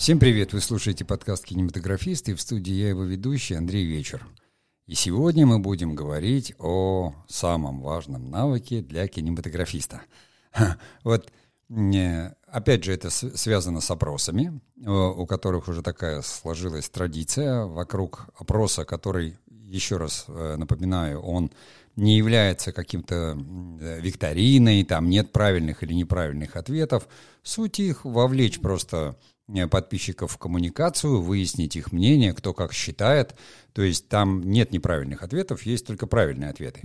Всем привет! Вы слушаете подкаст «Кинематографист» и в студии я его ведущий Андрей Вечер. И сегодня мы будем говорить о самом важном навыке для кинематографиста. Вот, опять же, это связано с опросами, у которых уже такая сложилась традиция вокруг опроса, который, еще раз э, напоминаю, он не является каким-то викториной, там нет правильных или неправильных ответов. Суть их вовлечь просто Э, подписчиков в коммуникацию, выяснить их мнение, кто как считает. То есть там нет неправильных ответов, есть только правильные ответы.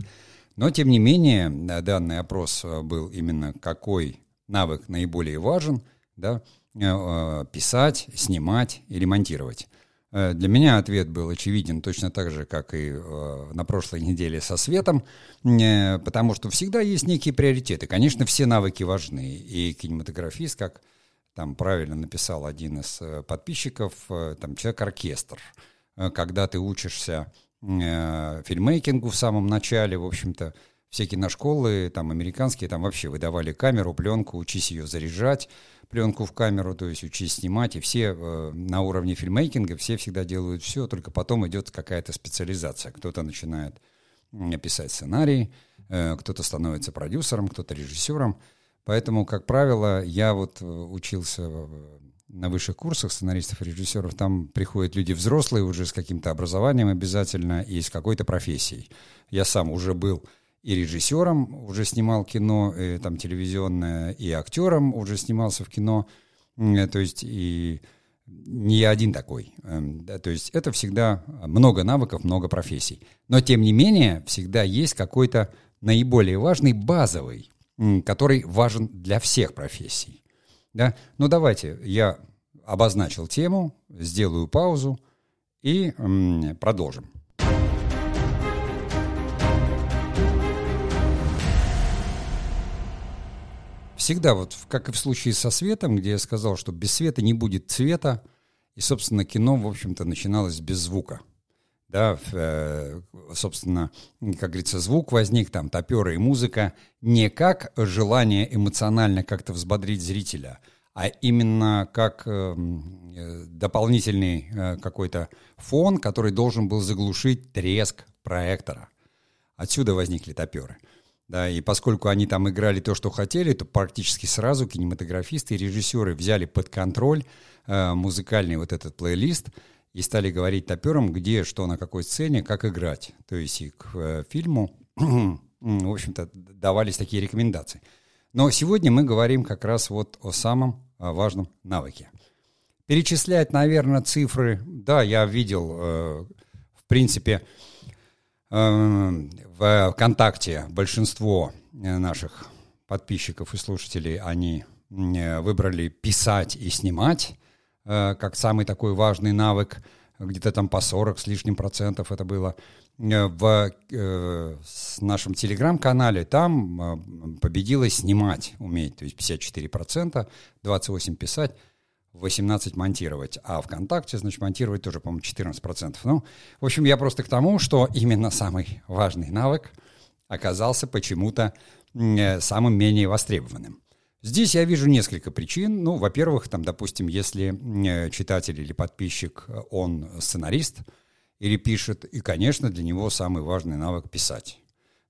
Но, тем не менее, э, данный опрос э, был именно какой навык наиболее важен, да, писать, снимать и ремонтировать. Для меня ответ был очевиден точно так же, как и на прошлой неделе со светом, потому что всегда есть некие приоритеты. Конечно, все навыки важны, и кинематографист, как там правильно написал один из э, подписчиков, э, там человек-оркестр. Э, когда ты учишься фильмейкингу в самом начале, в общем-то, все киношколы, там, американские, там вообще выдавали камеру, пленку, учись ее заряжать, пленку в камеру, то есть учись снимать, и все э, на уровне фильмейкинга, все всегда делают все, только потом идет какая-то специализация. Кто-то начинает писать сценарий, э, кто-то становится продюсером, кто-то режиссером, Поэтому, как правило, я вот э, учился на высших курсах сценаристов и режиссеров, там приходят люди взрослые уже с каким-то образованием обязательно и с какой-то профессией. Я сам уже был и режиссером, уже снимал кино, и, там телевизионное, и актером уже снимался в кино. То есть и не я один такой. Эм, то есть это всегда много навыков, много профессий. Но тем не менее всегда есть какой-то наиболее важный базовый который важен для всех профессий. Да? Ну давайте, я обозначил тему, сделаю паузу и продолжим. Всегда, вот как и в случае со светом, где я сказал, что без света не будет цвета, и, собственно, кино, в общем-то, начиналось без звука – да, э, собственно, как говорится, звук возник, там, топеры и музыка, не как желание эмоционально как-то взбодрить зрителя, а именно как э, дополнительный э, какой-то фон, который должен был заглушить треск проектора. Отсюда возникли топеры. Да, и поскольку они там играли то, что хотели, то практически сразу кинематографисты и режиссеры взяли под контроль э, музыкальный вот этот плейлист – и стали говорить топерам, где, что на какой сцене, как играть. То есть и к э, фильму, в общем-то, давались такие рекомендации. Но сегодня мы говорим как раз вот о самом э, важном навыке. Перечислять, наверное, цифры, да, я видел, э, в принципе, э, в ВКонтакте большинство э, наших подписчиков и слушателей, они э, выбрали писать и снимать. Э, как самый такой важный навык, где-то там по 40 с лишним процентов это было. Э, в э, нашем телеграм-канале там э, победило снимать уметь, то есть 54 процента, 28 писать, 18 монтировать, а ВКонтакте, значит, монтировать тоже, по-моему, 14 процентов. Ну, в общем, я просто к тому, что именно самый важный навык оказался почему-то э, самым менее востребованным. Здесь я вижу несколько причин. Ну, во-первых, там, допустим, если э, читатель или подписчик, э, он сценарист или пишет, и, конечно, для него самый важный навык писать.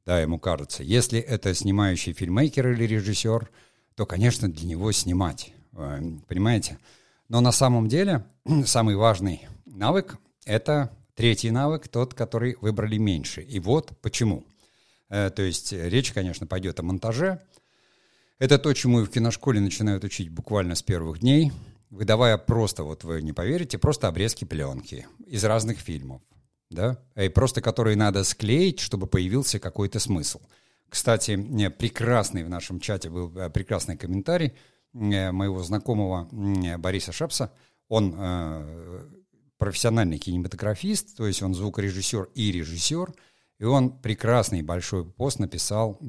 Да, ему кажется. Если это снимающий фильммейкер или режиссер, то, конечно, для него снимать. Э, понимаете? Но на самом деле самый важный навык – это третий навык, тот, который выбрали меньше. И вот почему. То есть речь, конечно, пойдет о монтаже – это то, чему и в киношколе начинают учить буквально с первых дней, выдавая просто, вот вы не поверите, просто обрезки пленки из разных фильмов, да, и просто которые надо склеить, чтобы появился какой-то смысл. Кстати, прекрасный в нашем чате был э, прекрасный комментарий э, моего знакомого Бориса Шапса. Он э, профессиональный кинематографист, то есть он звукорежиссер и режиссер, и он прекрасный большой пост написал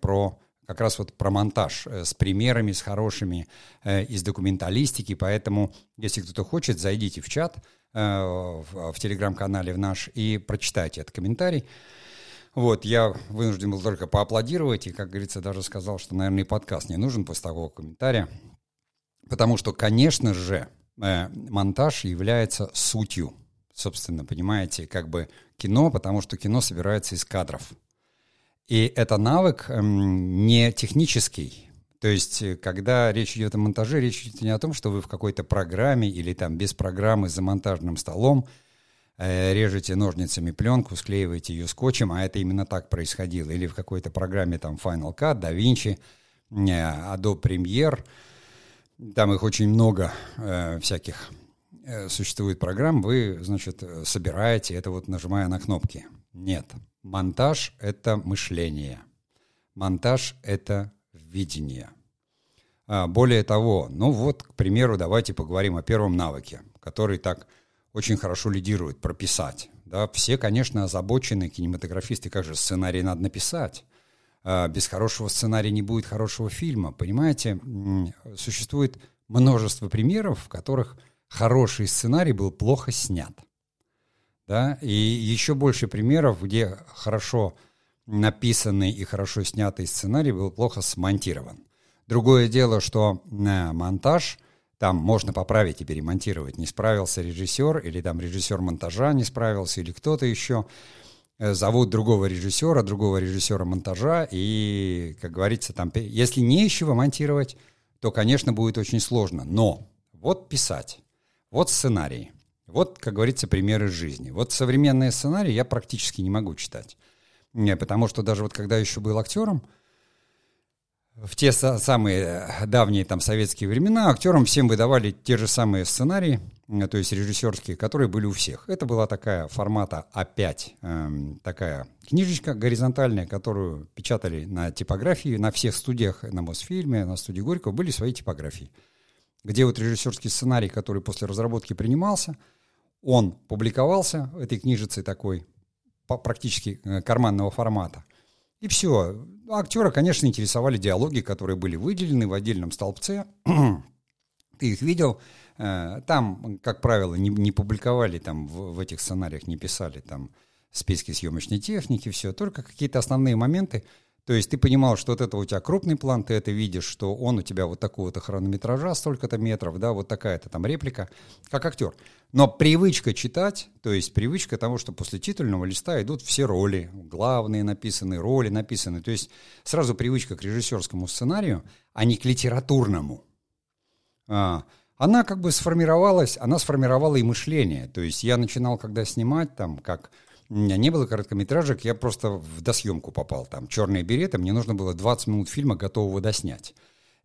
про как раз вот про монтаж э, с примерами, с хорошими э, из документалистики, поэтому, если кто-то хочет, зайдите в чат э, в, в телеграм-канале в наш и прочитайте этот комментарий. Вот, я вынужден был только поаплодировать, и, как говорится, даже сказал, что, наверное, и подкаст не нужен после такого комментария, потому что, конечно же, монтаж является сутью, собственно, понимаете, как бы кино, потому что кино собирается из кадров. И это навык эм, не технический, то есть, э, когда речь идет о монтаже, речь идет не о том, что вы в какой-то программе или там без программы за монтажным столом э, режете ножницами пленку, склеиваете ее скотчем, а это именно так происходило. Или в какой-то программе там Final Cut, DaVinci, э, Adobe Premiere, там их очень много э, всяких э, существует программ, вы, значит, собираете это вот нажимая на кнопки. Нет, монтаж — это мышление. Монтаж — это видения. А, более того, ну вот, к примеру, давайте поговорим о первом навыке, который так очень хорошо лидирует, прописать. Да, все, конечно, озабочены кинематографисты, как же сценарий надо написать. А, без хорошего сценария не будет хорошего фильма. Понимаете, существует множество примеров, в которых хороший сценарий был плохо снят. Да? И еще больше примеров, где хорошо написанный и хорошо снятый сценарий был плохо смонтирован. Другое дело, что на монтаж там можно поправить и перемонтировать. Не справился режиссер, или там режиссер монтажа не справился, или кто-то еще. Э, зовут другого режиссера, другого режиссера монтажа, и, как говорится, там, если не чего монтировать, то, конечно, будет очень сложно. Но вот писать, вот сценарий, вот, как говорится, примеры жизни. Вот современные сценарии я практически не могу читать. Не, потому что даже вот когда еще был актером, в те самые давние там советские времена актерам всем выдавали те же самые сценарии, э, то есть режиссерские, которые были у всех. Это была такая формата А5, эм, такая книжечка горизонтальная, которую печатали на типографии, на всех студиях, на Мосфильме, на студии Горького были свои типографии, где вот режиссерский сценарий, который после разработки принимался, он публиковался этой книжицей такой, практически э, карманного формата. И все. Актера, конечно, интересовали диалоги, которые были выделены в отдельном столбце. Ты их видел. Э, там, как правило, не, не публиковали там в, в этих сценариях, не писали там списки съемочной техники, все, только какие-то основные моменты, то есть ты понимал, что вот это у тебя крупный план, ты это видишь, что он у тебя вот такого-то хронометража, столько-то метров, да, вот такая-то там реплика, как актер. Но привычка читать, то есть привычка того, что после титульного листа идут все роли, главные написаны, роли написаны, то есть сразу привычка к режиссерскому сценарию, а не к литературному. А, она как бы сформировалась, она сформировала и мышление. То есть я начинал, когда снимать, там, как у меня не было короткометражек, я просто в досъемку попал. Там «Черные береты», мне нужно было 20 минут фильма готового доснять.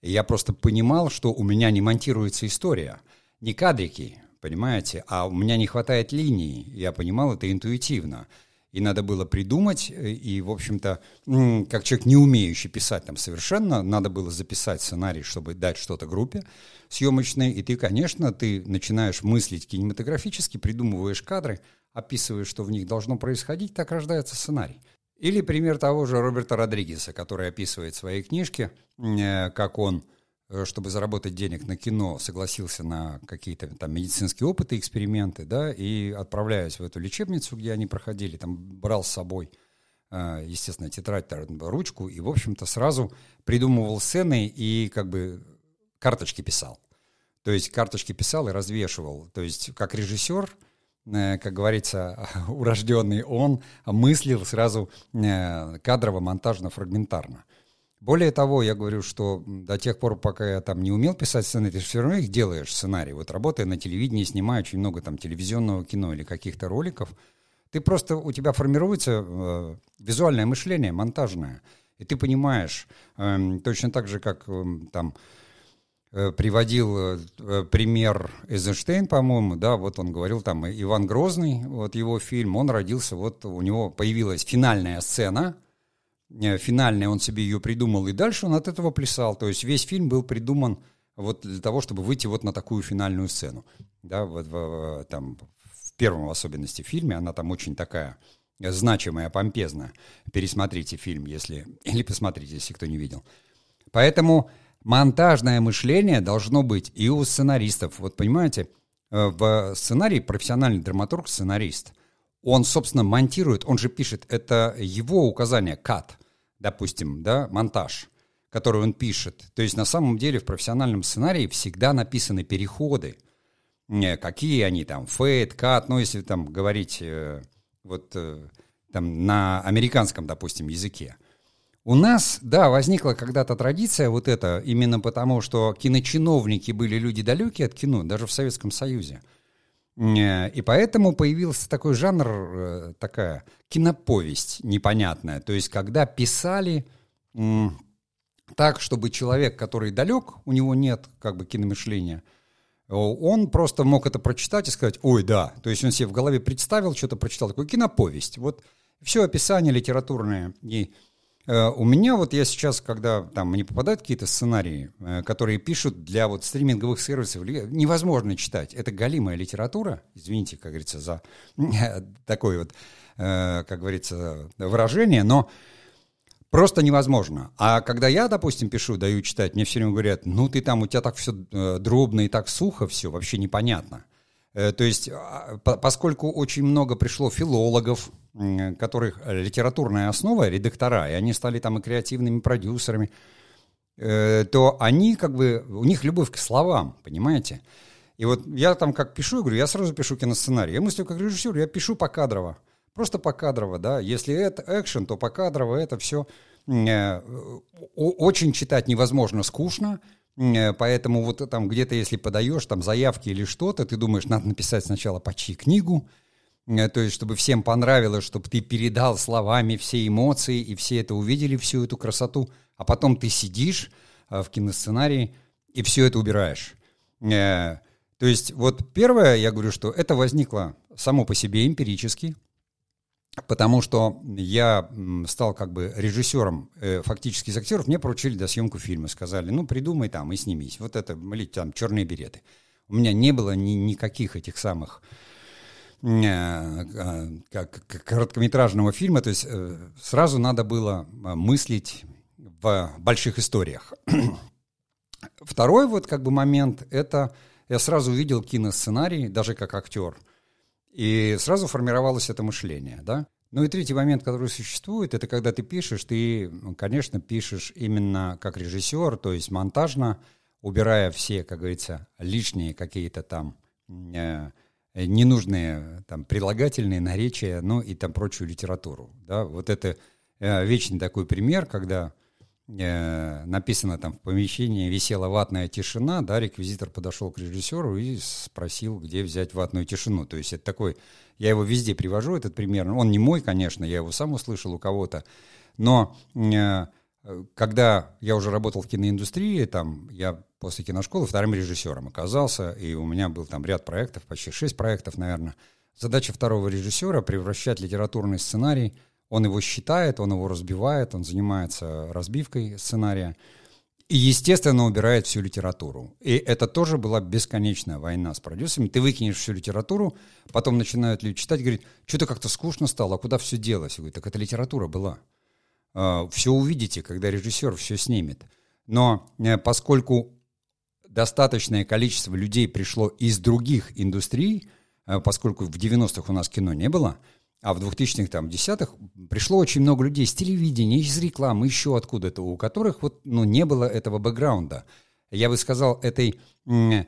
И я просто понимал, что у меня не монтируется история. Не кадрики, понимаете, а у меня не хватает линии. Я понимал это интуитивно. И надо было придумать, и, в общем-то, как человек, не умеющий писать там совершенно, надо было записать сценарий, чтобы дать что-то группе съемочной, и ты, конечно, ты начинаешь мыслить кинематографически, придумываешь кадры, описываешь, что в них должно происходить, так рождается сценарий. Или пример того же Роберта Родригеса, который описывает в своей книжке, э, как он, э, чтобы заработать денег на кино, согласился на какие-то там медицинские опыты, эксперименты, да, и отправляясь в эту лечебницу, где они проходили, там брал с собой, э, естественно, тетрадь, ручку, и, в общем-то, сразу придумывал сцены и как бы карточки писал. То есть карточки писал и развешивал. То есть как режиссер – как говорится, урожденный он мыслил сразу э, кадрово, монтажно, фрагментарно. Более того, я говорю, что до тех пор, пока я там не умел писать сценарий, ты все равно их делаешь, сценарий. Вот работая на телевидении, снимая очень много там телевизионного кино или каких-то роликов, ты просто, у тебя формируется э, визуальное мышление, монтажное. И ты понимаешь, э, точно так же, как э, там Э, приводил э, пример Эйзенштейн, по-моему, да, вот он говорил там Иван Грозный, вот его фильм, он родился, вот у него появилась финальная сцена, э, финальная, он себе ее придумал, и дальше он от этого плясал, то есть весь фильм был придуман вот для того, чтобы выйти вот на такую финальную сцену, да, вот в, там в первом в особенности фильме, она там очень такая значимая, помпезная, пересмотрите фильм, если, или посмотрите, если кто не видел. Поэтому монтажное мышление должно быть и у сценаристов. Вот понимаете, э, в сценарии профессиональный драматург, сценарист, он, собственно, монтирует, он же пишет, это его указание, кат, допустим, да, монтаж, который он пишет. То есть на самом деле в профессиональном сценарии всегда написаны переходы. э, какие они там, фейт, кат, ну, если там говорить э, вот там на американском, допустим, языке. У нас, да, возникла когда-то традиция вот эта, именно потому, что киночиновники были люди далекие от кино, даже в Советском Союзе. Э, и поэтому появился такой жанр, э, такая киноповесть непонятная. То есть, когда писали так, чтобы человек, который далек, у него нет как бы киномышления, он просто мог это прочитать и сказать, ой, да. То есть он себе в голове представил, что-то прочитал, такой киноповесть. Вот все описание литературное и у меня вот я сейчас, когда там мне попадают какие-то сценарии, э, которые пишут для вот стриминговых сервисов, невозможно читать. Это галимая литература, извините, как говорится, за такое вот, э, как говорится, выражение, но просто невозможно. А когда я, допустим, пишу, даю читать, мне все время говорят, ну ты там, у тебя так все дробно и так сухо все, вообще непонятно. То есть, а, поскольку очень много пришло филологов, которых литературная основа, редактора, и они стали там и креативными продюсерами, э, то они как бы, у них любовь к словам, понимаете? И вот я там как пишу, говорю, я сразу пишу киносценарий. Я мыслю как режиссер, я пишу покадрово. Просто покадрово, да. Если это экшен, то покадрово это все э, очень читать невозможно скучно, э, Поэтому вот там где-то, если подаешь там заявки или что-то, ты думаешь, надо написать сначала почти книгу, Э, то есть чтобы всем понравилось, чтобы ты передал словами все эмоции, и все это увидели, всю эту красоту, а потом ты сидишь э, в киносценарии и все это убираешь. Э, то есть вот первое, я говорю, что это возникло само по себе эмпирически, потому что я стал как бы режиссером фактически из актеров, мне поручили до съемку фильма, сказали, ну придумай там и снимись, вот это, или там черные береты. У меня не было ни, никаких этих самых Э, э, как короткометражного фильма, то есть э, сразу надо было мыслить в больших историях. Второй вот как бы момент, это я сразу увидел киносценарий, даже как актер, и сразу формировалось это мышление, да. Ну и третий момент, который существует, это когда ты пишешь, ты, конечно, пишешь именно как режиссер, то есть монтажно, убирая все, как говорится, лишние какие-то там Э, ненужные там прилагательные, наречия, ну и там прочую литературу. Да? Вот это э, вечный такой пример, когда э, написано там в помещении висела ватная тишина, да, реквизитор подошел к режиссеру и спросил, где взять ватную тишину. То есть это такой, я его везде привожу, этот пример. Он не мой, конечно, я его сам услышал у кого-то, но э, когда я уже работал в киноиндустрии, там я после киношколы вторым режиссером оказался, и у меня был там ряд проектов, почти шесть проектов, наверное. Задача второго режиссера — превращать литературный сценарий. Он его считает, он его разбивает, он занимается разбивкой сценария и, естественно, убирает всю литературу. И это тоже была бесконечная война с продюсерами. Ты выкинешь всю литературу, потом начинают люди читать, говорят, что-то как-то скучно стало, а куда все делось? Я говорю, так это литература была. А, все увидите, когда режиссер все снимет. Но э, поскольку достаточное количество людей пришло из других индустрий, э, поскольку в 90-х у нас кино не было, а в 2000-х, там, 10-х пришло очень много людей с телевидения, из рекламы, еще откуда-то, у которых вот, ну, не было этого бэкграунда. Я бы сказал, этой э,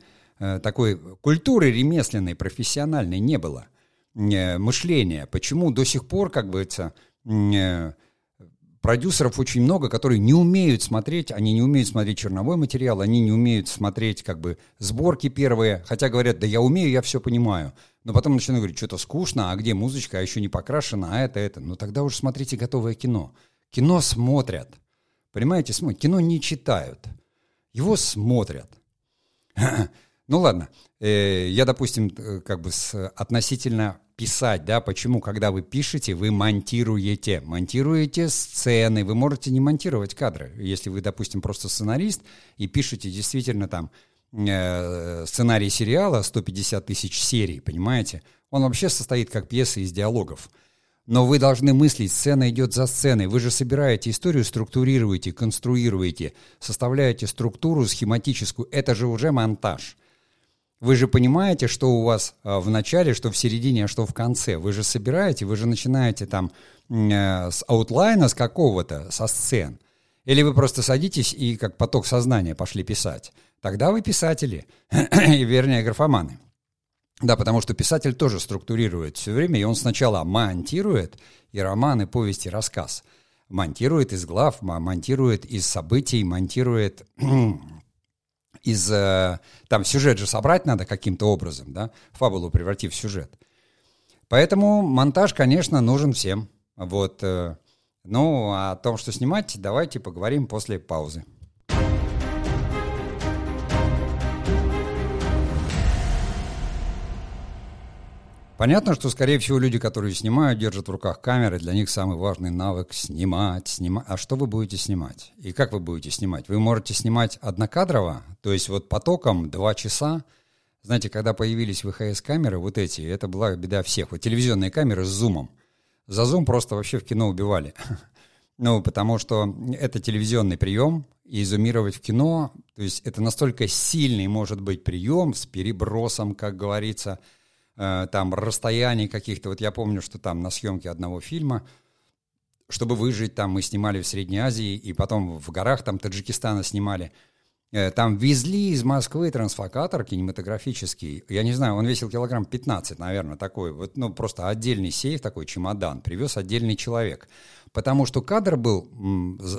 такой культуры ремесленной, профессиональной не было. Э, мышления. Почему до сих пор, как бы это, э, продюсеров очень много, которые не умеют смотреть, они не умеют смотреть черновой материал, они не умеют смотреть как бы сборки первые, хотя говорят, да я умею, я все понимаю. Но потом начинают говорить, что-то скучно, а где музычка, а еще не покрашена, а это, это. Ну тогда уже смотрите готовое кино. Кино смотрят. Понимаете. Кино не читают. Его смотрят. Ну ладно, э, я, допустим, э, как бы относительно писать, да, почему, когда вы пишете, вы монтируете, монтируете сцены, вы можете не монтировать кадры, если вы, допустим, просто сценарист и пишете действительно там сценарий сериала 150 тысяч серий, понимаете, он вообще состоит как пьеса из диалогов. Но вы должны мыслить, сцена идет за сценой. Вы же собираете историю, структурируете, конструируете, составляете структуру схематическую. Это же уже монтаж. Вы же понимаете, что у вас а, в начале, что в середине, а что в конце. Вы же собираете, вы же начинаете там э, с аутлайна, с какого-то, со сцен. Или вы просто садитесь и как поток сознания пошли писать. Тогда вы писатели, вернее, графоманы. Да, потому что писатель тоже структурирует все время, и он сначала монтирует и роман, и повесть, и рассказ. Монтирует из глав, монтирует из событий, монтирует из... Э, там сюжет же собрать надо каким-то образом, да, фабулу превратив в сюжет. Поэтому монтаж, конечно, нужен всем. Вот. Ну, а о том, что снимать, давайте поговорим после паузы. Понятно, что, скорее всего, люди, которые снимают, держат в руках камеры, для них самый важный навык — снимать, снимать. А что вы будете снимать? И как вы будете снимать? Вы можете снимать однокадрово, то есть вот потоком два часа. Знаете, когда появились ВХС-камеры, вот эти, это была беда всех. Вот телевизионные камеры с зумом. За зум просто вообще в кино убивали. Ну, потому что это телевизионный прием, и зумировать в кино, то есть это настолько сильный может быть прием с перебросом, как говорится — Э, там расстояний каких-то. Вот я помню, что там на съемке одного фильма, чтобы выжить, там мы снимали в Средней Азии, и потом в горах там Таджикистана снимали. Э, там везли из Москвы трансфокатор кинематографический. Я не знаю, он весил килограмм 15, наверное, такой. Вот, ну, просто отдельный сейф, такой чемодан, привез отдельный человек. Потому что кадр был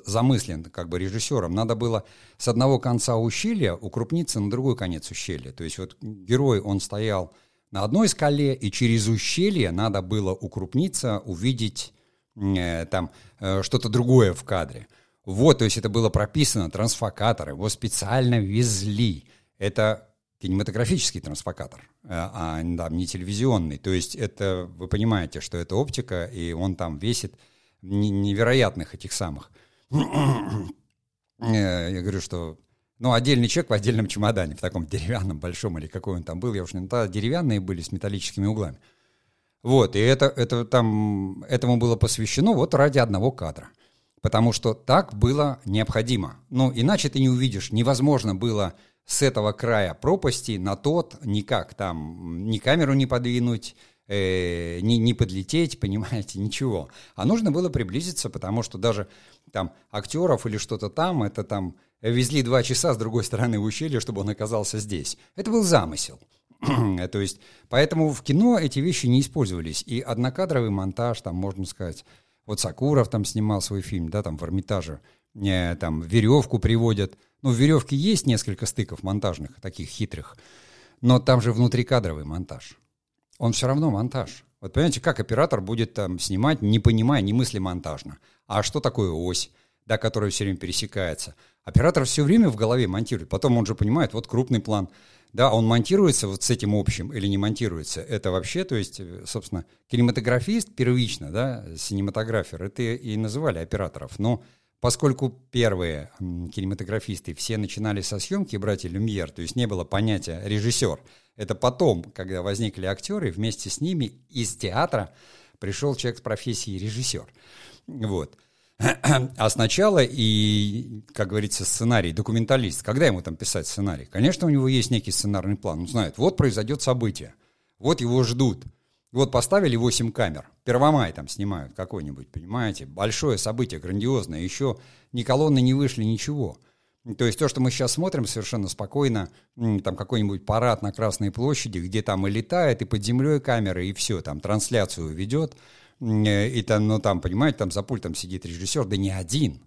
замыслен как бы режиссером. Надо было с одного конца ущелья укрупниться на другой конец ущелья. То есть вот герой, он стоял на одной скале, и через ущелье надо было укрупниться, увидеть э, там э, что-то другое в кадре. Вот, то есть это было прописано, трансфокатор, его специально везли. Это кинематографический трансфокатор, э, а да, не телевизионный. То есть это, вы понимаете, что это оптика, и он там весит невероятных этих самых. Э, я говорю, что ну, отдельный человек в отдельном чемодане, в таком деревянном, большом или какой он там был, я уж не знаю, деревянные были с металлическими углами. Вот, и это, это там, этому было посвящено вот ради одного кадра. Потому что так было необходимо. Ну, иначе ты не увидишь. Невозможно было с этого края пропасти на тот никак там ни камеру не подвинуть, э, не, не подлететь, понимаете, ничего. А нужно было приблизиться, потому что даже там актеров или что-то там, это там везли два часа с другой стороны ущелья, чтобы он оказался здесь. Это был замысел. То есть, поэтому в кино эти вещи не использовались. И однокадровый монтаж, там, можно сказать, вот Сакуров там снимал свой фильм, да, там в Эрмитаже, э, там веревку приводят. Ну, в веревке есть несколько стыков монтажных, таких хитрых, но там же внутрикадровый монтаж. Он все равно монтаж. Вот понимаете, как оператор будет там снимать, не понимая, не мысли монтажно. А что такое ось, да, которая все время пересекается? Оператор все время в голове монтирует. Потом он же понимает, вот крупный план. Да, он монтируется вот с этим общим или не монтируется. Это вообще, то есть, собственно, кинематографист первично, да, синематографер, это и называли операторов. Но поскольку первые кинематографисты все начинали со съемки «Братья Люмьер», то есть не было понятия «режиссер», это потом, когда возникли актеры, вместе с ними из театра пришел человек с профессией режиссер. Вот. А сначала и, как говорится, сценарий, документалист, когда ему там писать сценарий? Конечно, у него есть некий сценарный план. Он знает, вот произойдет событие, вот его ждут. Вот поставили 8 камер, Первомай там снимают какой-нибудь, понимаете? Большое событие, грандиозное, еще ни колонны не вышли, ничего. То есть то, что мы сейчас смотрим совершенно спокойно, там какой-нибудь парад на Красной площади, где там и летает, и под землей камера, и все, там трансляцию ведет – и там, ну, там, понимаете, там за пультом сидит режиссер, да не один.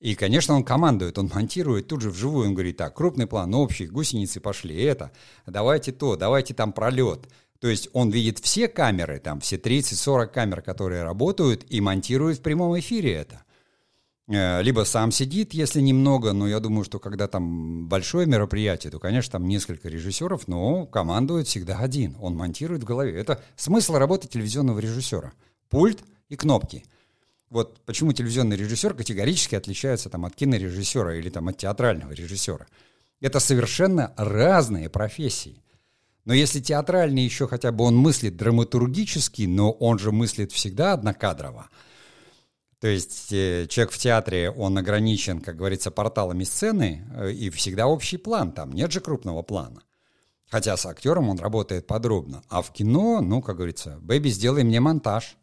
И, конечно, он командует, он монтирует тут же вживую, он говорит, так, крупный план, общий, гусеницы пошли, это, давайте то, давайте там пролет. То есть он видит все камеры, там все 30-40 камер, которые работают, и монтирует в прямом эфире это. Э, либо сам сидит, если немного, но я думаю, что когда там большое мероприятие, то, конечно, там несколько режиссеров, но командует всегда один. Он монтирует в голове. Это смысл работы телевизионного режиссера – пульт и кнопки. Вот почему телевизионный режиссер категорически отличается там, от кинорежиссера или там, от театрального режиссера. Это совершенно разные профессии. Но если театральный еще хотя бы он мыслит драматургически, но он же мыслит всегда однокадрово. То есть э, человек в театре, он ограничен, как говорится, порталами сцены, э, и всегда общий план, там нет же крупного плана. Хотя с актером он работает подробно. А в кино, ну, как говорится, «Бэби, сделай мне монтаж».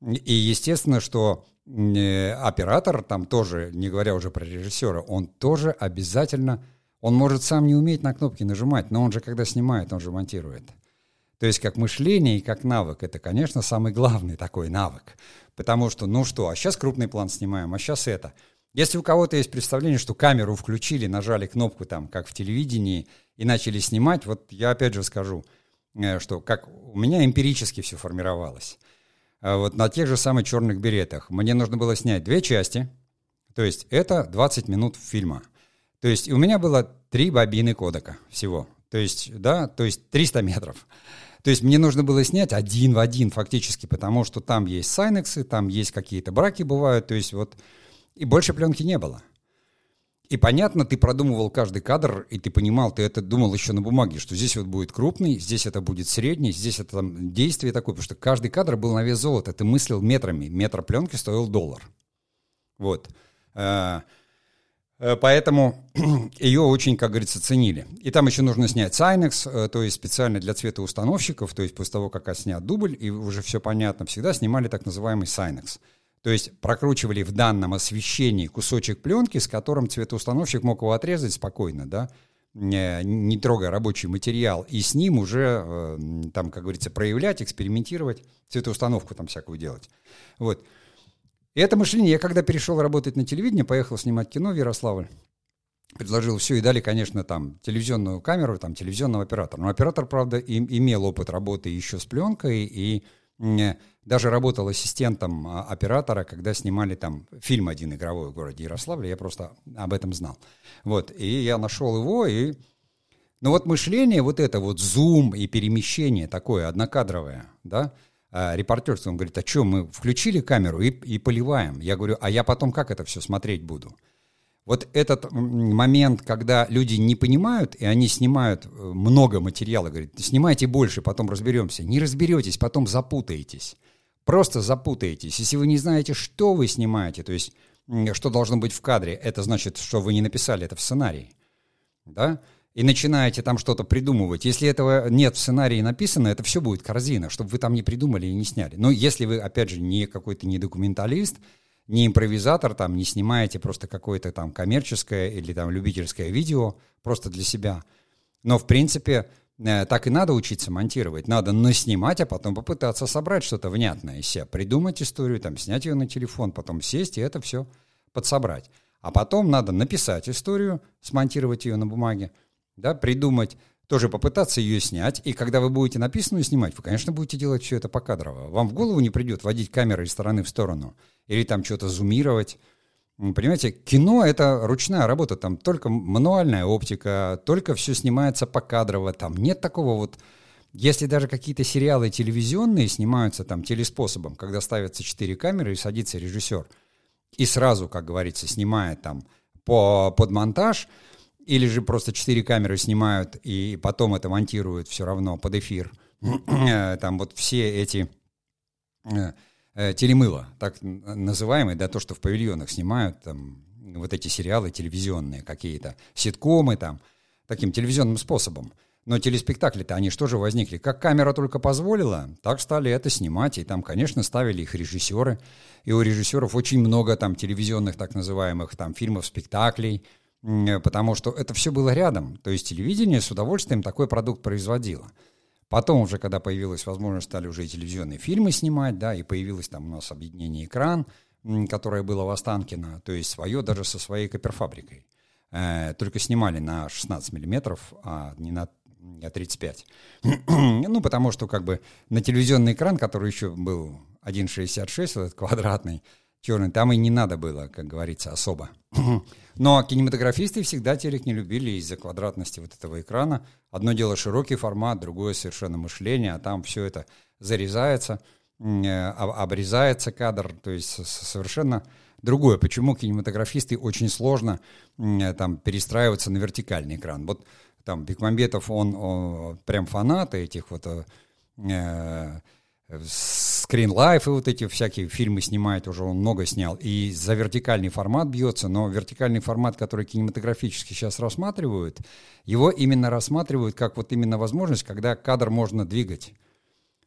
И естественно, что э, оператор там тоже, не говоря уже про режиссера, он тоже обязательно, он может сам не уметь на кнопки нажимать, но он же когда снимает, он же монтирует. То есть как мышление и как навык. Это, конечно, самый главный такой навык. Потому что, ну что, а сейчас крупный план снимаем, а сейчас это. Если у кого-то есть представление, что камеру включили, нажали кнопку там, как в телевидении, и начали снимать, вот я опять же скажу, э, что как у меня эмпирически все формировалось. А вот на тех же самых черных беретах мне нужно было снять две части, то есть это 20 минут фильма. То есть у меня было три бобины кодека всего. То есть, да, то есть 300 метров. То есть мне нужно было снять один в один фактически, потому что там есть сайнексы, там есть какие-то браки бывают, то есть вот... И больше пленки не было. И понятно, ты продумывал каждый кадр, и ты понимал, ты это думал еще на бумаге, что здесь вот будет крупный, здесь это будет средний, здесь это там действие такое, потому что каждый кадр был на вес золота, ты мыслил метрами, метр пленки стоил доллар. Вот. Э, Э, поэтому ее очень, как говорится, ценили. И там еще нужно снять Сайнекс, э, то есть специально для цветоустановщиков, то есть после того, как снят дубль, и уже все понятно, всегда снимали так называемый Сайнекс. То есть прокручивали в данном освещении кусочек пленки, с которым цветоустановщик мог его отрезать спокойно, да, не, трогая рабочий материал, и с ним уже, э, там, как говорится, проявлять, экспериментировать, цветоустановку там всякую делать. Вот. И это мышление, я когда перешел работать на телевидении, поехал снимать кино в Ярославль, предложил все и дали, конечно, там телевизионную камеру, там телевизионного оператора. Но оператор, правда, им, имел опыт работы еще с пленкой и даже работал ассистентом а, оператора, когда снимали там фильм один игровой в городе Ярославле, я просто об этом знал. Вот, и я нашел его, и... Ну вот мышление, вот это вот зум и перемещение такое однокадровое, да, а, репортерство, он говорит, а что, мы включили камеру и, и поливаем. Я говорю, а я потом как это все смотреть буду? Вот этот момент, когда люди не понимают, и они снимают э, много материала, говорят, снимайте больше, потом разберемся. Не разберетесь, потом запутаетесь. Просто запутаетесь. Если вы не знаете, что вы снимаете, то есть что должно быть в кадре, это значит, что вы не написали это в сценарии. Да? и начинаете там что-то придумывать, если этого нет в сценарии написано, это все будет корзина, чтобы вы там не придумали и не сняли. Но если вы, опять же, не какой-то не документалист, не импровизатор, там, не снимаете просто какое-то там коммерческое или там любительское видео просто для себя. Но, в принципе, так и надо учиться монтировать. Надо наснимать, а потом попытаться собрать что-то внятное из себя. Придумать историю, там, снять ее на телефон, потом сесть и это все подсобрать. А потом надо написать историю, смонтировать ее на бумаге, да, придумать, тоже попытаться ее снять, и когда вы будете написанную снимать, вы, конечно, будете делать все это покадрово. Вам в голову не придет водить камерой из стороны в сторону, или там что-то зумировать. Понимаете, кино — это ручная работа, там только мануальная оптика, только все снимается покадрово, там нет такого вот... Если даже какие-то сериалы телевизионные снимаются там телеспособом, когда ставятся четыре камеры и садится режиссер, и сразу, как говорится, снимает там по, под монтаж — или же просто четыре камеры снимают и потом это монтируют все равно под эфир. Там вот все эти э, телемыло, так называемые, да, то, что в павильонах снимают, там, вот эти сериалы телевизионные какие-то, ситкомы там, таким телевизионным способом. Но телеспектакли-то, они что же возникли? Как камера только позволила, так стали это снимать. И там, конечно, ставили их режиссеры. И у режиссеров очень много там телевизионных так называемых там фильмов, спектаклей – Э, потому что это все было рядом. То есть телевидение с удовольствием такой продукт производило. Потом уже, когда появилась возможность, стали уже и телевизионные фильмы снимать, да, и появилось там у нас объединение «Экран», которое было в Останкино, то есть свое даже со своей копперфабрикой. Э, только снимали на 16 миллиметров, а не на 35. ну, потому что как бы на телевизионный экран, который еще был 1,66, этот квадратный, черный, там и не надо было, как говорится, особо. Но кинематографисты всегда телек не любили из-за квадратности вот этого экрана. Одно дело широкий формат, другое совершенно мышление, а там все это зарезается, э, обрезается кадр, то есть совершенно другое. Почему кинематографисты очень сложно э, там перестраиваться на вертикальный экран? Вот там Бекмамбетов, он, он прям фанат этих вот э, Screen Life и вот эти всякие фильмы снимает, уже он много снял, и за вертикальный формат бьется, но вертикальный формат, который кинематографически сейчас рассматривают, его именно рассматривают как вот именно возможность, когда кадр можно двигать.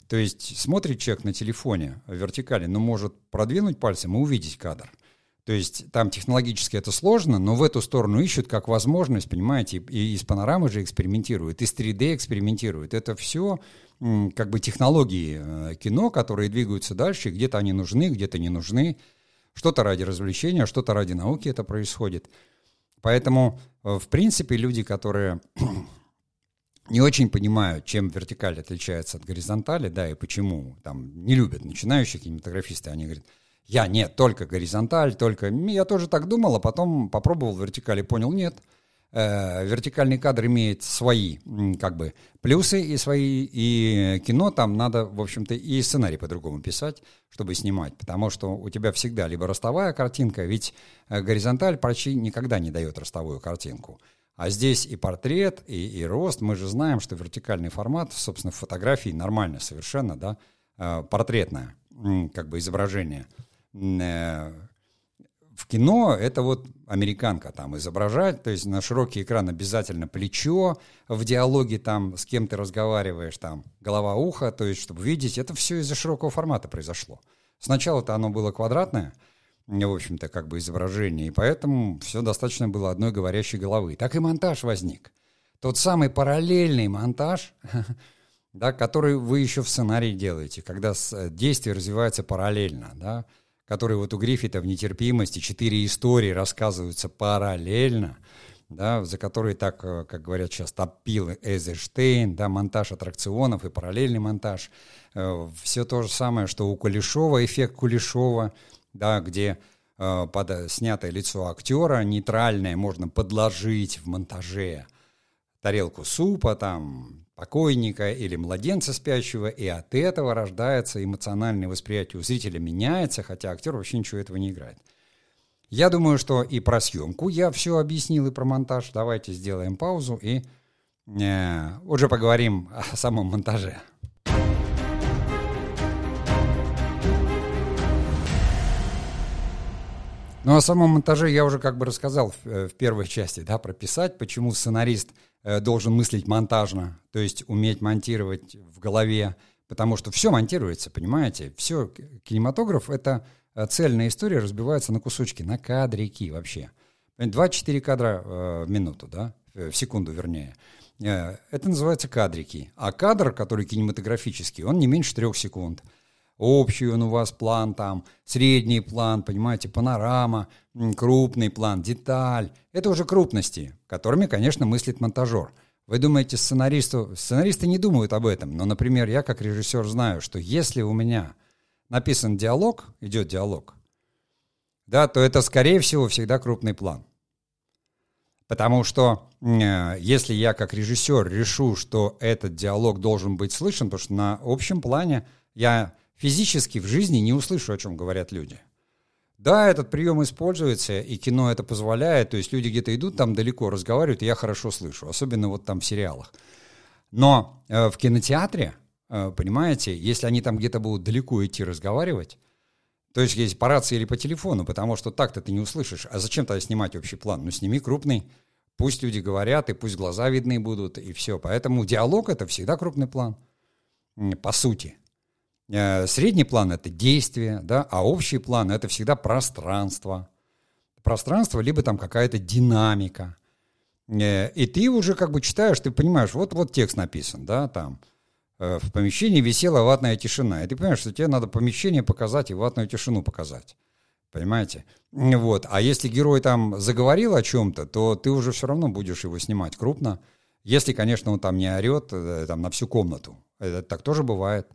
То есть смотрит человек на телефоне вертикали, но может продвинуть пальцем и увидеть кадр. То есть там технологически это сложно, но в эту сторону ищут как возможность, понимаете, и из панорамы же экспериментируют, и с 3D экспериментируют. Это все как бы технологии э, кино, которые двигаются дальше, где-то они нужны, где-то не нужны. Что-то ради развлечения, что-то ради науки это происходит. Поэтому, э, в принципе, люди, которые не очень понимают, чем вертикаль отличается от горизонтали, да, и почему там не любят начинающие кинематографисты, они говорят, я нет, только горизонталь, только... Я тоже так думал, а потом попробовал вертикаль и понял, нет, вертикальный кадр имеет свои как бы плюсы и свои, и кино там надо, в общем-то, и сценарий по-другому писать, чтобы снимать, потому что у тебя всегда либо ростовая картинка, ведь э, горизонталь почти никогда не дает ростовую картинку. А здесь и портрет, и, и рост. Мы же знаем, что вертикальный формат, собственно, в фотографии нормально совершенно, да, э, портретное как бы изображение – Э, в кино это вот американка там изображать, то есть на широкий экран обязательно плечо, в диалоге там с кем ты разговариваешь, там голова-ухо, то есть чтобы видеть, это все из-за широкого формата произошло. Сначала-то оно было квадратное, в общем-то, как бы изображение, и поэтому все достаточно было одной говорящей головы. Так и монтаж возник. Тот самый параллельный монтаж, да, который вы еще в сценарии делаете, когда э, действие развивается параллельно, да, который вот у Гриффита в «Нетерпимости» четыре истории рассказываются параллельно, да, за которые так, э, как говорят сейчас, топил Эйзенштейн, да, монтаж аттракционов и параллельный монтаж. Э, Все то же самое, что у Кулешова, эффект Кулешова, да, где э, под снятое лицо актера нейтральное можно подложить в монтаже тарелку супа, там, покойника или младенца спящего, и от этого рождается эмоциональное восприятие у зрителя меняется, хотя актер вообще ничего этого не играет. Я думаю, что и про съемку я все объяснил, и про монтаж. Давайте сделаем паузу и э, уже поговорим о самом монтаже. Ну, о самом монтаже я уже как бы рассказал в, э, в первой части, да, прописать, почему сценарист должен мыслить монтажно, то есть уметь монтировать в голове, потому что все монтируется, понимаете? Все, кинематограф — это э, цельная история, разбивается на кусочки, на кадрики вообще. 2-4 кадра э, в минуту, да, в секунду вернее. Это называется кадрики. А кадр, который кинематографический, он не меньше трех секунд — общий он у вас план там, средний план, понимаете, панорама, крупный план, деталь. Это уже крупности, которыми, конечно, мыслит монтажер. Вы думаете, сценаристу... Сценаристы не думают об этом, но, например, я как режиссер знаю, что если у меня написан диалог, идет диалог, да, то это, скорее всего, всегда крупный план. Потому что э, если я как режиссер решу, что этот диалог должен быть слышен, потому что на общем плане я физически в жизни не услышу, о чем говорят люди. Да, этот прием используется, и кино это позволяет, то есть люди где-то идут там далеко, разговаривают, и я хорошо слышу, особенно вот там в сериалах. Но э, в кинотеатре, э, понимаете, если они там где-то будут далеко идти разговаривать, то есть есть по рации или по телефону, потому что так-то ты не услышишь. А зачем тогда снимать общий план? Ну, сними крупный, пусть люди говорят, и пусть глаза видны будут, и все. Поэтому диалог — это всегда крупный план, по сути. Э, средний план — это действие, да, а общий план — это всегда пространство. Пространство, либо там какая-то динамика. Э, и ты уже как бы читаешь, ты понимаешь, вот, вот текст написан, да, там. Э, в помещении висела ватная тишина. И ты понимаешь, что тебе надо помещение показать и ватную тишину показать. Понимаете? Вот. А если герой там заговорил о чем-то, то ты уже все равно будешь его снимать крупно. Если, конечно, он там не орет там, на всю комнату. Это так тоже бывает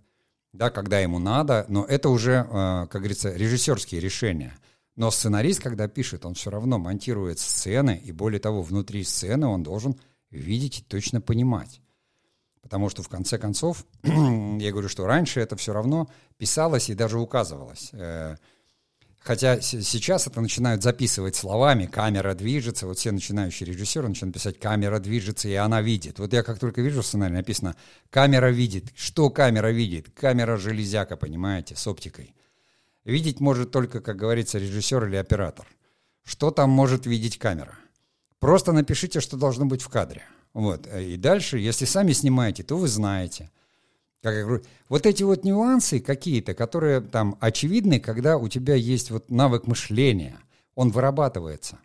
да, когда ему надо, но это уже, э, как говорится, режиссерские решения. Но сценарист, когда пишет, он все равно монтирует сцены, и более того, внутри сцены он должен видеть и точно понимать. Потому что, в конце концов, я говорю, что раньше это все равно писалось и даже указывалось. Э, Хотя сейчас это начинают записывать словами, камера движется, вот все начинающие режиссеры начинают писать, камера движется, и она видит. Вот я как только вижу в сценарии написано, камера видит. Что камера видит? Камера железяка, понимаете, с оптикой. Видеть может только, как говорится, режиссер или оператор. Что там может видеть камера? Просто напишите, что должно быть в кадре. Вот. И дальше, если сами снимаете, то вы знаете – как я говорю, вот эти вот нюансы какие-то, которые там очевидны, когда у тебя есть вот навык мышления, он вырабатывается.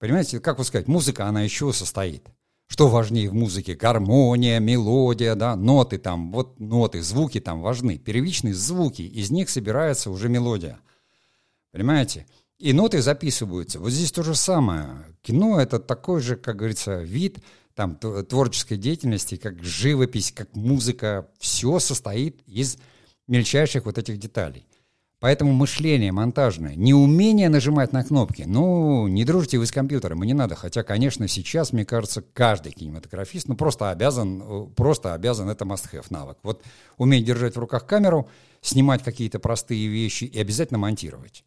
Понимаете, как вы сказать, музыка, она чего состоит? Что важнее в музыке? Гармония, мелодия, да, ноты там, вот ноты, звуки там важны. Первичные звуки, из них собирается уже мелодия. Понимаете? И ноты записываются. Вот здесь то же самое. Кино — это такой же, как говорится, вид там, творческой деятельности, как живопись, как музыка. Все состоит из мельчайших вот этих деталей. Поэтому мышление монтажное, неумение нажимать на кнопки. Ну, не дружите вы с компьютером, и не надо. Хотя, конечно, сейчас, мне кажется, каждый кинематографист, ну, просто обязан, просто обязан, это must-have навык. Вот уметь держать в руках камеру, снимать какие-то простые вещи и обязательно монтировать.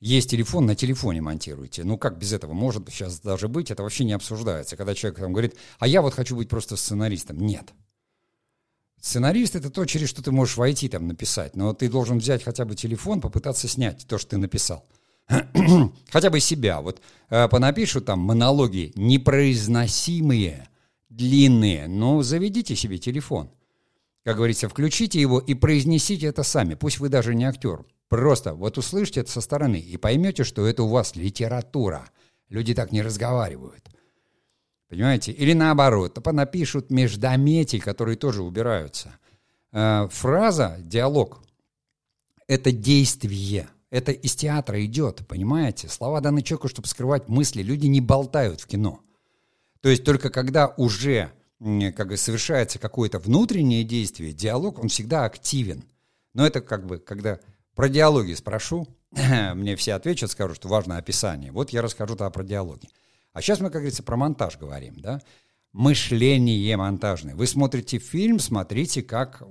Есть телефон, на телефоне монтируйте. Ну, как без этого может сейчас даже быть? Это вообще не обсуждается. Когда человек там говорит, а я вот хочу быть просто сценаристом. Нет. Сценарист — это то, через что ты можешь войти там написать, но ты должен взять хотя бы телефон, попытаться снять то, что ты написал. хотя бы себя. Вот э, понапишу там монологи непроизносимые, длинные, но заведите себе телефон. Как говорится, включите его и произнесите это сами. Пусть вы даже не актер. Просто вот услышите это со стороны и поймете, что это у вас литература. Люди так не разговаривают. Понимаете? Или наоборот, напишут междометий, которые тоже убираются. Э, фраза, диалог – это действие. Это из театра идет, понимаете? Слова даны человеку, чтобы скрывать мысли. Люди не болтают в кино. То есть только когда уже как бы совершается какое-то внутреннее действие, диалог, он всегда активен. Но это как бы, когда про диалоги спрошу, мне все ответят, скажут, что важно описание. Вот я расскажу тогда про диалоги. А сейчас мы, как говорится, про монтаж говорим, да? Мышление монтажное. Вы смотрите фильм, смотрите, как...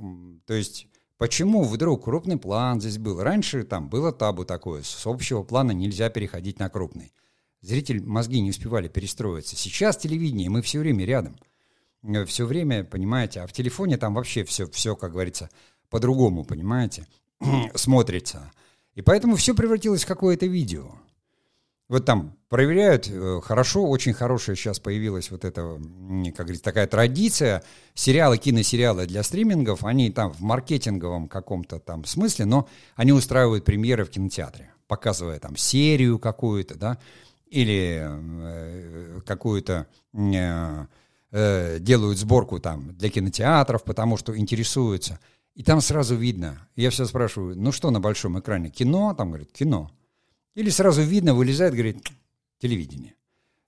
То есть, почему вдруг крупный план здесь был? Раньше там было табу такое, с общего плана нельзя переходить на крупный. Зритель, мозги не успевали перестроиться. Сейчас телевидение, мы все время рядом. Э, все время, понимаете, а в телефоне там вообще все, все как говорится, по-другому, понимаете, смотрится. И поэтому все превратилось в какое-то видео. Вот там проверяют, э, хорошо, очень хорошая сейчас появилась вот эта, как говорится, такая традиция. Сериалы, киносериалы для стримингов, они там в маркетинговом каком-то там смысле, но они устраивают премьеры в кинотеатре, показывая там серию какую-то, да, или э, какую-то э, э, делают сборку там для кинотеатров, потому что интересуются. И там сразу видно. Я все спрашиваю, ну что на большом экране? Кино? Там говорят, кино. Или сразу видно, вылезает, говорит, телевидение.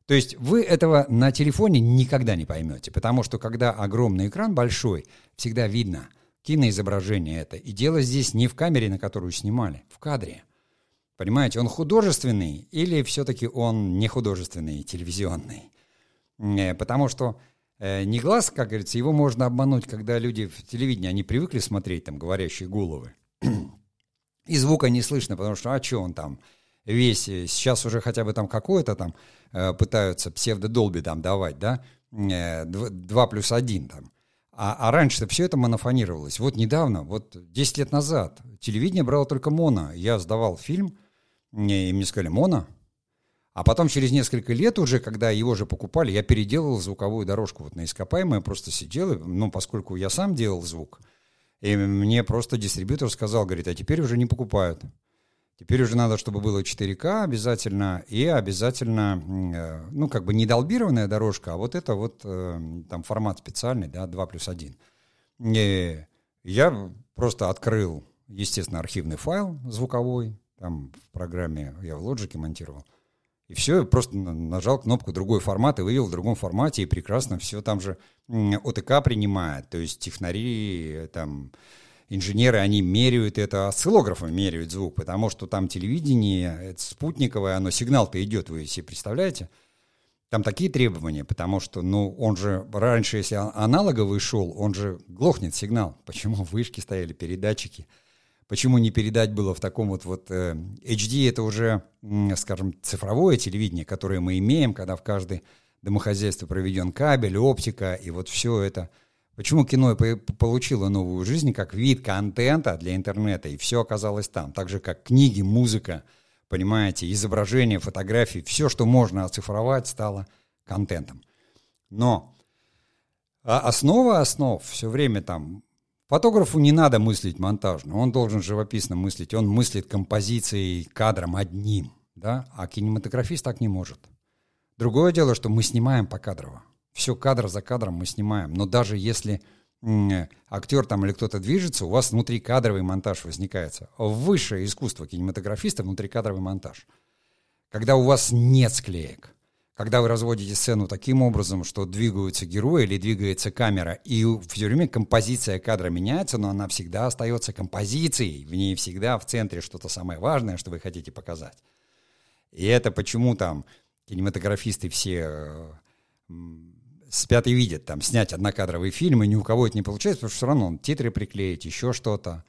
То есть вы этого на телефоне никогда не поймете, потому что когда огромный экран большой, всегда видно киноизображение это. И дело здесь не в камере, на которую снимали, в кадре. Понимаете, он художественный или все-таки он не художественный, телевизионный? Э, потому что не глаз, как говорится, его можно обмануть, когда люди в телевидении, они привыкли смотреть там говорящие головы. И звука не слышно, потому что, а что он там, весь, сейчас уже хотя бы там какое-то там э, пытаются псевдодолби там давать, да, э, 2 плюс 1 там. А, а раньше-то все это монофонировалось. Вот недавно, вот 10 лет назад, телевидение брало только моно. Я сдавал фильм, и мне сказали, моно. А потом через несколько лет уже, когда его же покупали, я переделал звуковую дорожку вот на ископаемое, просто сидел, ну, поскольку я сам делал звук, и мне просто дистрибьютор сказал, говорит, а теперь уже не покупают. Теперь уже надо, чтобы было 4К обязательно, и обязательно, э, ну, как бы не долбированная дорожка, а вот это вот э, там формат специальный, да, 2 плюс 1. И я просто открыл, естественно, архивный файл звуковой, там в программе я в Logic монтировал, и все, просто нажал кнопку «другой формат» и вывел в другом формате, и прекрасно все там же ОТК принимает, то есть технари там инженеры, они меряют это, осциллографом меряют звук, потому что там телевидение, это спутниковое, оно сигнал-то идет, вы себе представляете? Там такие требования, потому что, ну, он же, раньше, если аналоговый шел, он же глохнет сигнал. Почему вышки стояли, передатчики? Почему не передать было в таком вот, вот э, HD, это уже, скажем, цифровое телевидение, которое мы имеем, когда в каждое домохозяйство проведен кабель, оптика, и вот все это – Почему кино получило новую жизнь как вид контента для интернета, и все оказалось там, так же как книги, музыка, понимаете, изображения, фотографии, все, что можно оцифровать, стало контентом. Но а основа основ все время там Фотографу не надо мыслить монтажно, он должен живописно мыслить, он мыслит композицией, кадром одним, да, а кинематографист так не может. Другое дело, что мы снимаем покадрово. все кадр за кадром мы снимаем. Но даже если актер там или кто-то движется, у вас внутрикадровый монтаж возникает. Высшее искусство кинематографиста — внутрикадровый монтаж. Когда у вас нет склеек, когда вы разводите сцену таким образом, что двигаются герои или двигается камера, и все время композиция кадра меняется, но она всегда остается композицией, в ней всегда в центре что-то самое важное, что вы хотите показать. И это почему там кинематографисты все э, спят и видят, там, снять однокадровый фильм, и ни у кого это не получается, потому что все равно он титры приклеить, еще что-то.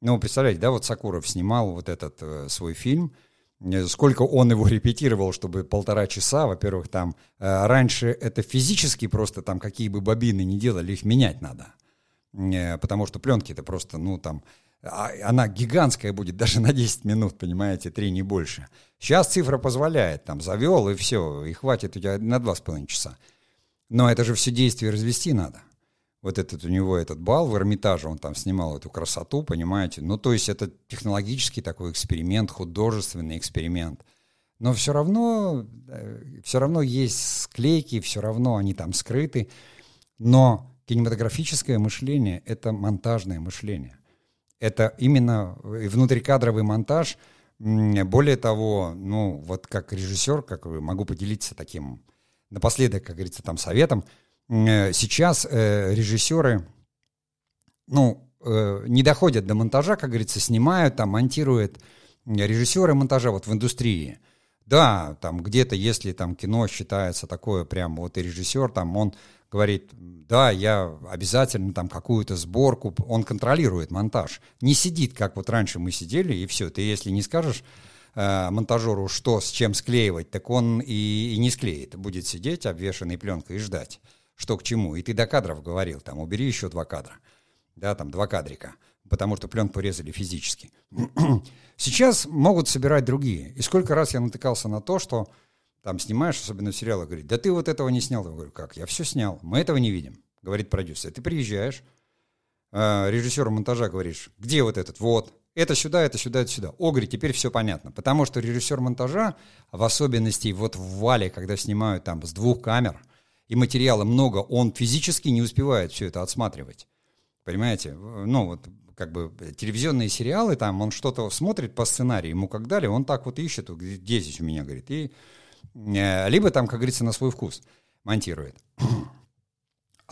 Ну, представляете, да, вот Сакуров снимал вот этот э, свой фильм, сколько он его репетировал, чтобы полтора часа, во-первых, там, э, раньше это физически просто там, какие бы бобины ни делали, их менять надо. Э, потому что пленки это просто, ну, там, а, она гигантская будет даже на 10 минут, понимаете, 3 не больше. Сейчас цифра позволяет, там, завел и все, и хватит у тебя на 2,5 часа. Но это же все действие развести надо. Вот этот у него этот бал в Эрмитаже, он там снимал эту красоту, понимаете? Ну, то есть это технологический такой эксперимент, художественный эксперимент. Но все равно, э, все равно есть склейки, все равно они там скрыты. Но кинематографическое мышление — это монтажное мышление. Это именно внутрикадровый монтаж. Более того, ну, вот как режиссер, как могу поделиться таким напоследок, как говорится, там советом, э, сейчас э, режиссеры, ну, э, не доходят до монтажа, как говорится, снимают, там, монтируют режиссеры монтажа вот в индустрии. Да, там где-то, если там кино считается такое, прям вот и режиссер, там он говорит, да, я обязательно там какую-то сборку, он контролирует монтаж. Не сидит, как вот раньше мы сидели, и все. Ты если не скажешь, э, монтажеру, что с чем склеивать, так он и, и не склеит. Будет сидеть обвешанной пленкой и ждать, что к чему. И ты до кадров говорил, там, убери еще два кадра. Да, там, два кадрика. Потому что пленку порезали физически. Сейчас могут собирать другие. И сколько раз я натыкался на то, что там снимаешь, особенно в сериалах, говорит, да ты вот этого не снял. Я говорю, как? Я все снял. Мы этого не видим, говорит продюсер. Ты приезжаешь, э, режиссеру монтажа говоришь, где вот этот? Вот. Это сюда, это сюда, это сюда. О, говорит, теперь все понятно. Потому что режиссер монтажа, в особенности вот в Вале, когда снимают там с двух камер, и материала много, он физически не успевает все это отсматривать. Понимаете? Ну, вот как бы телевизионные сериалы, там он что-то смотрит по сценарию, ему как дали, он так вот ищет, где здесь у меня, говорит, и э, либо там, как говорится, на свой вкус монтирует.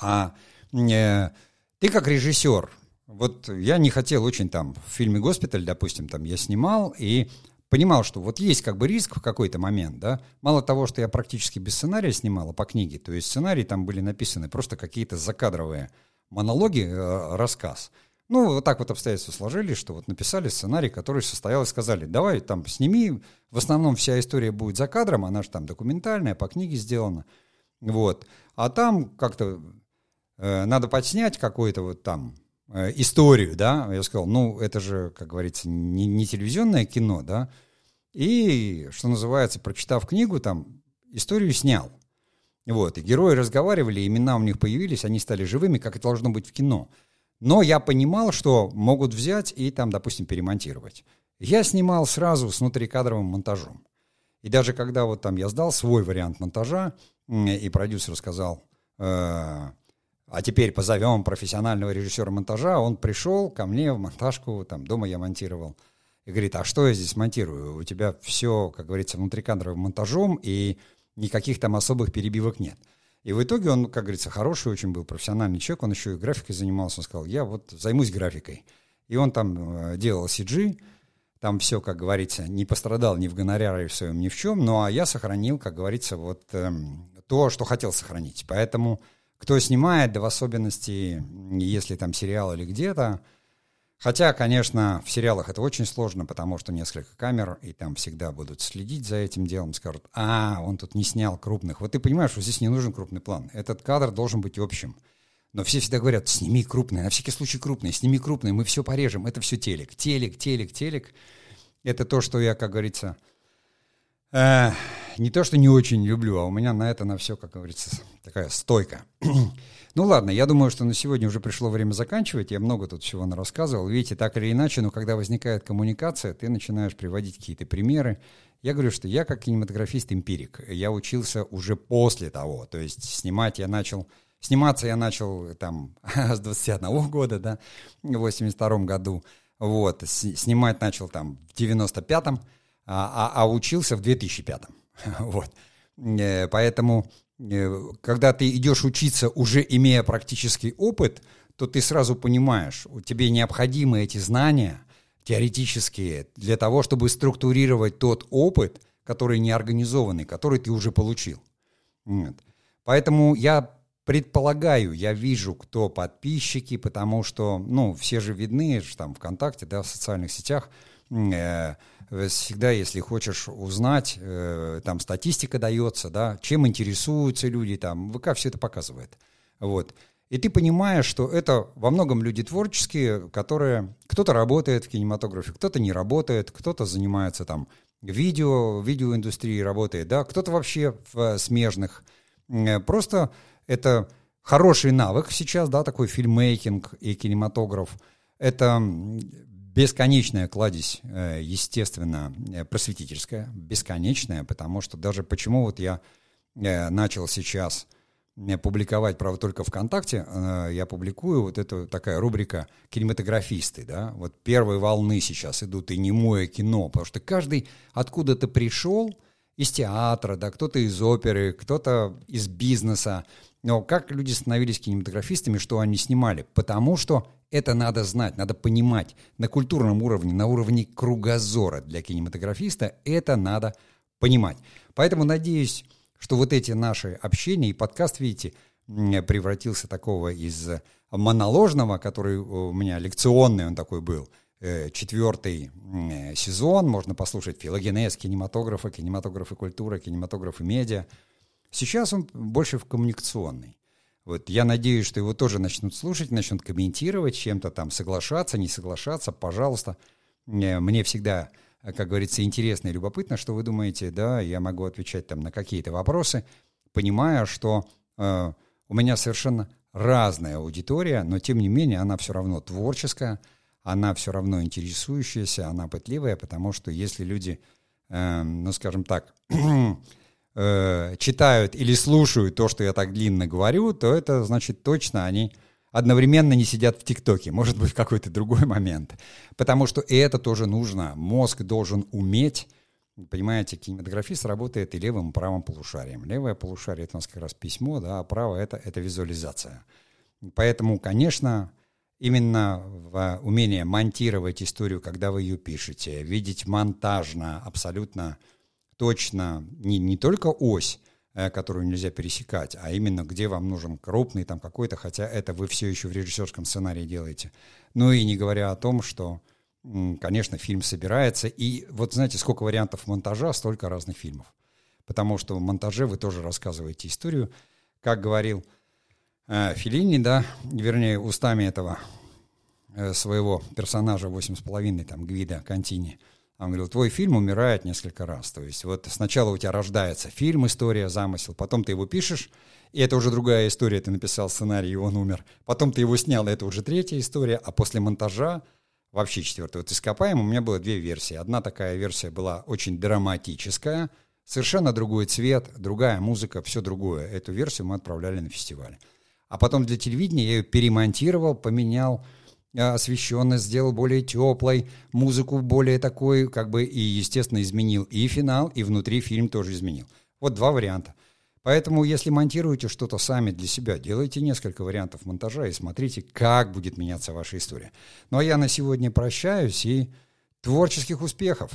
А э, ты как режиссер, вот я не хотел очень там, в фильме «Госпиталь», допустим, там я снимал, и понимал, что вот есть как бы риск в какой-то момент, да. Мало того, что я практически без сценария снимал, а по книге, то есть сценарии там были написаны просто какие-то закадровые монологи, э, рассказ. Ну, вот так вот обстоятельства сложились, что вот написали сценарий, который состоял и сказали, давай там сними, в основном вся история будет за кадром, она же там документальная, по книге сделана, вот. А там как-то э, надо подснять какой-то вот там историю, да, я сказал, ну, это же, как говорится, не, не телевизионное кино, да, и, что называется, прочитав книгу, там, историю снял. Вот, и герои разговаривали, имена у них появились, они стали живыми, как это должно быть в кино. Но я понимал, что могут взять и там, допустим, перемонтировать. Я снимал сразу с внутрикадровым монтажом. И даже когда вот там я сдал свой вариант монтажа, и продюсер сказал, э, а теперь позовем профессионального режиссера монтажа. Он пришел ко мне в монтажку, там дома я монтировал. И говорит, а что я здесь монтирую? У тебя все, как говорится, внутрикадровым монтажом, и никаких там особых перебивок нет. И в итоге он, как говорится, хороший очень был профессиональный человек, он еще и графикой занимался. Он сказал, я вот займусь графикой. И он там э, делал CG, там все, как говорится, не пострадал ни в гонораре в своем, ни в чем, ну а я сохранил, как говорится, вот эм, то, что хотел сохранить. Поэтому кто снимает, да в особенности, если там сериал или где-то. Хотя, конечно, в сериалах это очень сложно, потому что несколько камер, и там всегда будут следить за этим делом, скажут, а, он тут не снял крупных. Вот ты понимаешь, что здесь не нужен крупный план. Этот кадр должен быть общим. Но все всегда говорят, сними крупный, на всякий случай крупный, сними крупный, мы все порежем. Это все телек, телек, телек, телек. Это то, что я, как говорится, э, не то, что не очень люблю, а у меня на это на все, как говорится, такая стойка. ну ладно, я думаю, что на сегодня уже пришло время заканчивать. Я много тут всего рассказывал. Видите, так или иначе, но когда возникает коммуникация, ты начинаешь приводить какие-то примеры. Я говорю, что я как кинематографист-эмпирик. Я учился уже после того. То есть снимать я начал... Сниматься я начал там с 21 года, да, в 82 году. Вот. Снимать начал там в 95-м, а, а, а учился в 2005-м. Вот. Э, поэтому, э, когда ты идешь учиться, уже имея практический опыт, то ты сразу понимаешь, тебе необходимы эти знания теоретические для того, чтобы структурировать тот опыт, который неорганизованный, который ты уже получил. Вот. Поэтому я предполагаю, я вижу, кто подписчики, потому что, ну, все же видны, там ВКонтакте, да, в социальных сетях, э, всегда, если хочешь узнать, э, там статистика дается, да, чем интересуются люди, там, ВК все это показывает. Вот. И ты понимаешь, что это во многом люди творческие, которые... Кто-то работает в кинематографе, кто-то не работает, кто-то занимается там видео, видеоиндустрией работает, да, кто-то вообще в смежных. Э, просто это хороший навык сейчас, да, такой фильммейкинг и кинематограф. Это бесконечная кладезь, э, естественно, э, просветительская, бесконечная, потому что даже почему вот я начал сейчас публиковать, правда, только ВКонтакте, э, я публикую вот эту такая рубрика «Кинематографисты», да, вот первые волны сейчас идут и немое кино, потому что каждый откуда-то пришел, из театра, да, кто-то из оперы, кто-то из бизнеса, но как люди становились кинематографистами, что они снимали? Потому что это надо знать, надо понимать на культурном уровне, на уровне кругозора для кинематографиста это надо понимать. Поэтому, надеюсь, что вот эти наши общения и подкаст, видите, превратился такого из моноложного, который у меня лекционный он такой был, э, четвертый сезон, можно послушать филогенез кинематографа, кинематограф и культура, кинематограф и медиа. Сейчас он больше в коммуникационный. Вот я надеюсь, что его тоже начнут слушать, начнут комментировать, чем-то там соглашаться, не соглашаться, пожалуйста. Мне всегда как говорится, интересно и любопытно, что вы думаете, да, я могу отвечать там на какие-то вопросы, понимая, что э, у меня совершенно разная аудитория, но тем не менее она все равно творческая, она все равно интересующаяся, она пытливая, потому что если люди, э, ну, скажем так, э, читают или слушают то, что я так длинно говорю, то это значит точно они одновременно не сидят в ТикТоке, может быть, в какой-то другой момент. Потому что и это тоже нужно. Мозг должен уметь Понимаете, кинематографист работает и левым, и правым полушарием. Левое полушарие — это у нас как раз письмо, да, а правое это, — это визуализация. Поэтому, конечно, именно в умение монтировать историю, когда вы ее пишете, видеть монтажно, абсолютно точно не, не только ось, Э, которую нельзя пересекать, а именно где вам нужен крупный там какой-то, хотя это вы все еще в режиссерском сценарии делаете. Ну и не говоря о том, что, конечно, фильм собирается, и вот знаете, сколько вариантов монтажа, столько разных фильмов. Потому что в монтаже вы тоже рассказываете историю, как говорил э, Филини, да, вернее, устами этого э, своего персонажа восемь с половиной, там, Гвида Контини – он говорил, твой фильм умирает несколько раз. То есть вот сначала у тебя рождается фильм, история, замысел, потом ты его пишешь, и это уже другая история, ты написал сценарий, и он умер. Потом ты его снял, и это уже третья история, а после монтажа вообще четвертая. Вот «Ископаем» у меня было две версии. Одна такая версия была очень драматическая, совершенно другой цвет, другая музыка, все другое. Эту версию мы отправляли на фестиваль. А потом для телевидения я ее перемонтировал, поменял, освещенность сделал более теплой, музыку более такой, как бы и, естественно, изменил и финал, и внутри фильм тоже изменил. Вот два варианта. Поэтому, если монтируете что-то сами для себя, делайте несколько вариантов монтажа и смотрите, как будет меняться ваша история. Ну а я на сегодня прощаюсь и творческих успехов!